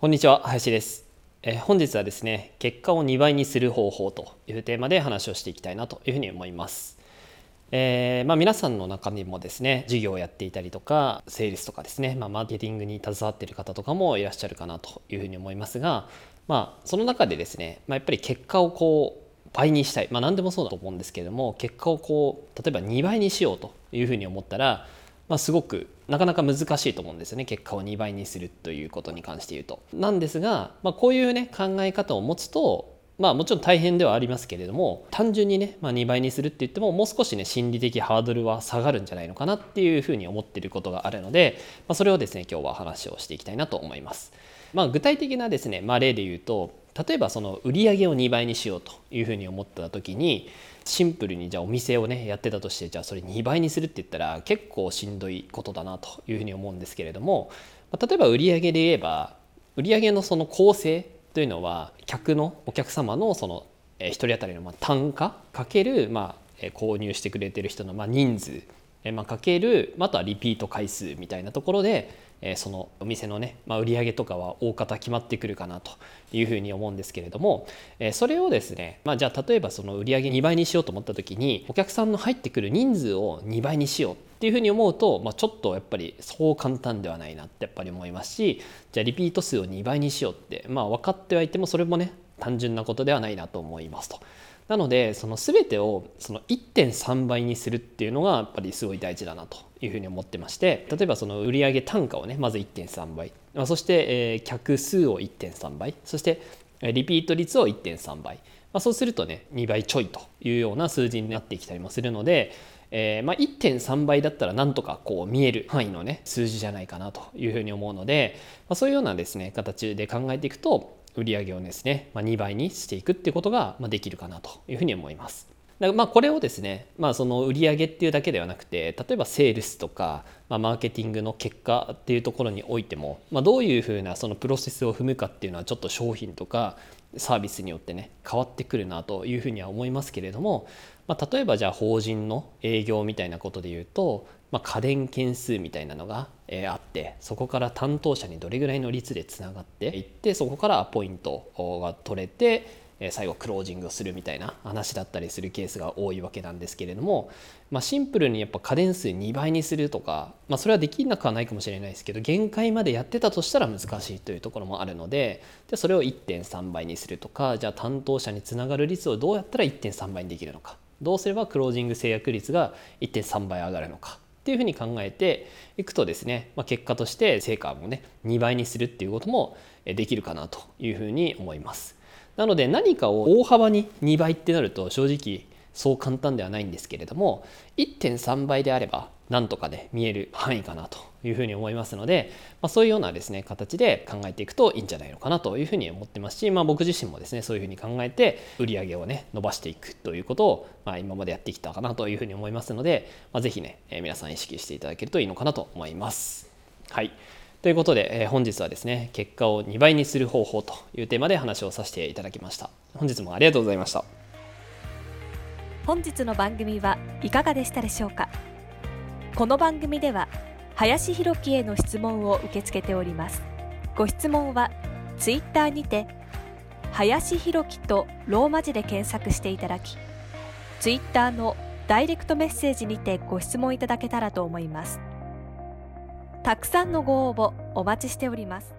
こんにちは林です。え本日はですね結果を2倍にする方法というテーマで話をしていきたいなというふうに思います。えー、まあ、皆さんの中にもですね事業をやっていたりとかセールスとかですね、まあ、マーケティングに携わっている方とかもいらっしゃるかなというふうに思いますが、まあ、その中でですね、まあ、やっぱり結果をこう倍にしたい、まあ、何でもそうだと思うんですけれども結果をこう例えば2倍にしようというふうに思ったら、まあ、すごくなかなか難しいと思うんですよね結果を2倍にするということに関して言うと。なんですが、まあ、こういうね考え方を持つとまあもちろん大変ではありますけれども単純にね、まあ、2倍にするって言ってももう少しね心理的ハードルは下がるんじゃないのかなっていうふうに思ってることがあるので、まあ、それをですね今日は話をしていきたいなと思います。まあ、具体的なですね、まあ、例で言うと例えばその売り上げを2倍にしようというふうに思った時にシンプルにじゃあお店をねやってたとしてじゃあそれ2倍にするって言ったら結構しんどいことだなというふうに思うんですけれども例えば売り上げで言えば売り上げのその構成というのは客のお客様のその1人当たりのま単価かけるまあ購入してくれてる人のま人数まかけるあとはリピート回数みたいなところでえそのお店のね、まあ、売上とかは大方決まってくるかなというふうに思うんですけれども、えそれをですね、まあ、じゃあ例えばその売り上げ2倍にしようと思った時にお客さんの入ってくる人数を2倍にしようっていうふうに思うと、まあ、ちょっとやっぱりそう簡単ではないなってやっぱり思いますしじゃあリピート数を2倍にしようって、まあ、分かってはいてもそれもね単純なことではないなと思いますと。なのでその全てをその1.3倍にするっていうのがやっぱりすごい大事だなというふうに思ってまして例えばその売上単価をねまず1.3倍。そして、え客数を1.3倍。そしてリピート率を1.3倍、まあ、そうするとね2倍ちょいというような数字になってきたりもするので、えー、まあ、1.3倍だったらなんとかこう見える範囲のね数字じゃないかなというふうに思うので、まあ、そういうようなですね形で考えていくと売り上をですね、まあ、2倍にしていくっていうことができるかなというふうに思います。だまあこれをですね、まあ、その売り上げっていうだけではなくて例えばセールスとか、まあ、マーケティングの結果っていうところにおいても、まあ、どういうふうなそのプロセスを踏むかっていうのはちょっと商品とかサービスによってね変わってくるなというふうには思いますけれども、まあ、例えばじゃあ法人の営業みたいなことで言うと、まあ、家電件数みたいなのが、えあってそこから担当者にどれぐらいの率でつながっていってそこからポイントが取れて最後クロージングをするみたいな話だったりするケースが多いわけなんですけれども、まあ、シンプルにやっぱ家電数2倍にするとか、まあ、それはできなくはないかもしれないですけど限界までやってたとしたら難しいというところもあるのででそれを1.3倍にするとかじゃあ担当者につながる率をどうやったら1.3倍にできるのかどうすればクロージング制約率が1.3倍上がるのかっていうふうに考えていくとですね、まあ、結果として成果もね2倍にするっていうこともできるかなというふうに思います。なので何かを大幅に2倍ってなると正直そう簡単ではないんですけれども1.3倍であればなんとかね見える範囲かなというふうに思いますので、まあ、そういうようなですね形で考えていくといいんじゃないのかなというふうに思ってますし、まあ、僕自身もですねそういうふうに考えて売り上げをね伸ばしていくということを、まあ、今までやってきたかなというふうに思いますので、まあ、ぜひね、えー、皆さん意識していただけるといいのかなと思います。はい。ということで、えー、本日はですね結果を2倍にする方法というテーマで話をさせていただきました。本日もありがとうございました。本日の番組はいかがでしたでしょうか？この番組では林弘樹への質問を受け付けております。ご質問はツイッターにて林弘樹とローマ字で検索していただきツイッターのダイレクトメッセージにてご質問いただけたらと思います。たくさんのご応募お待ちしております。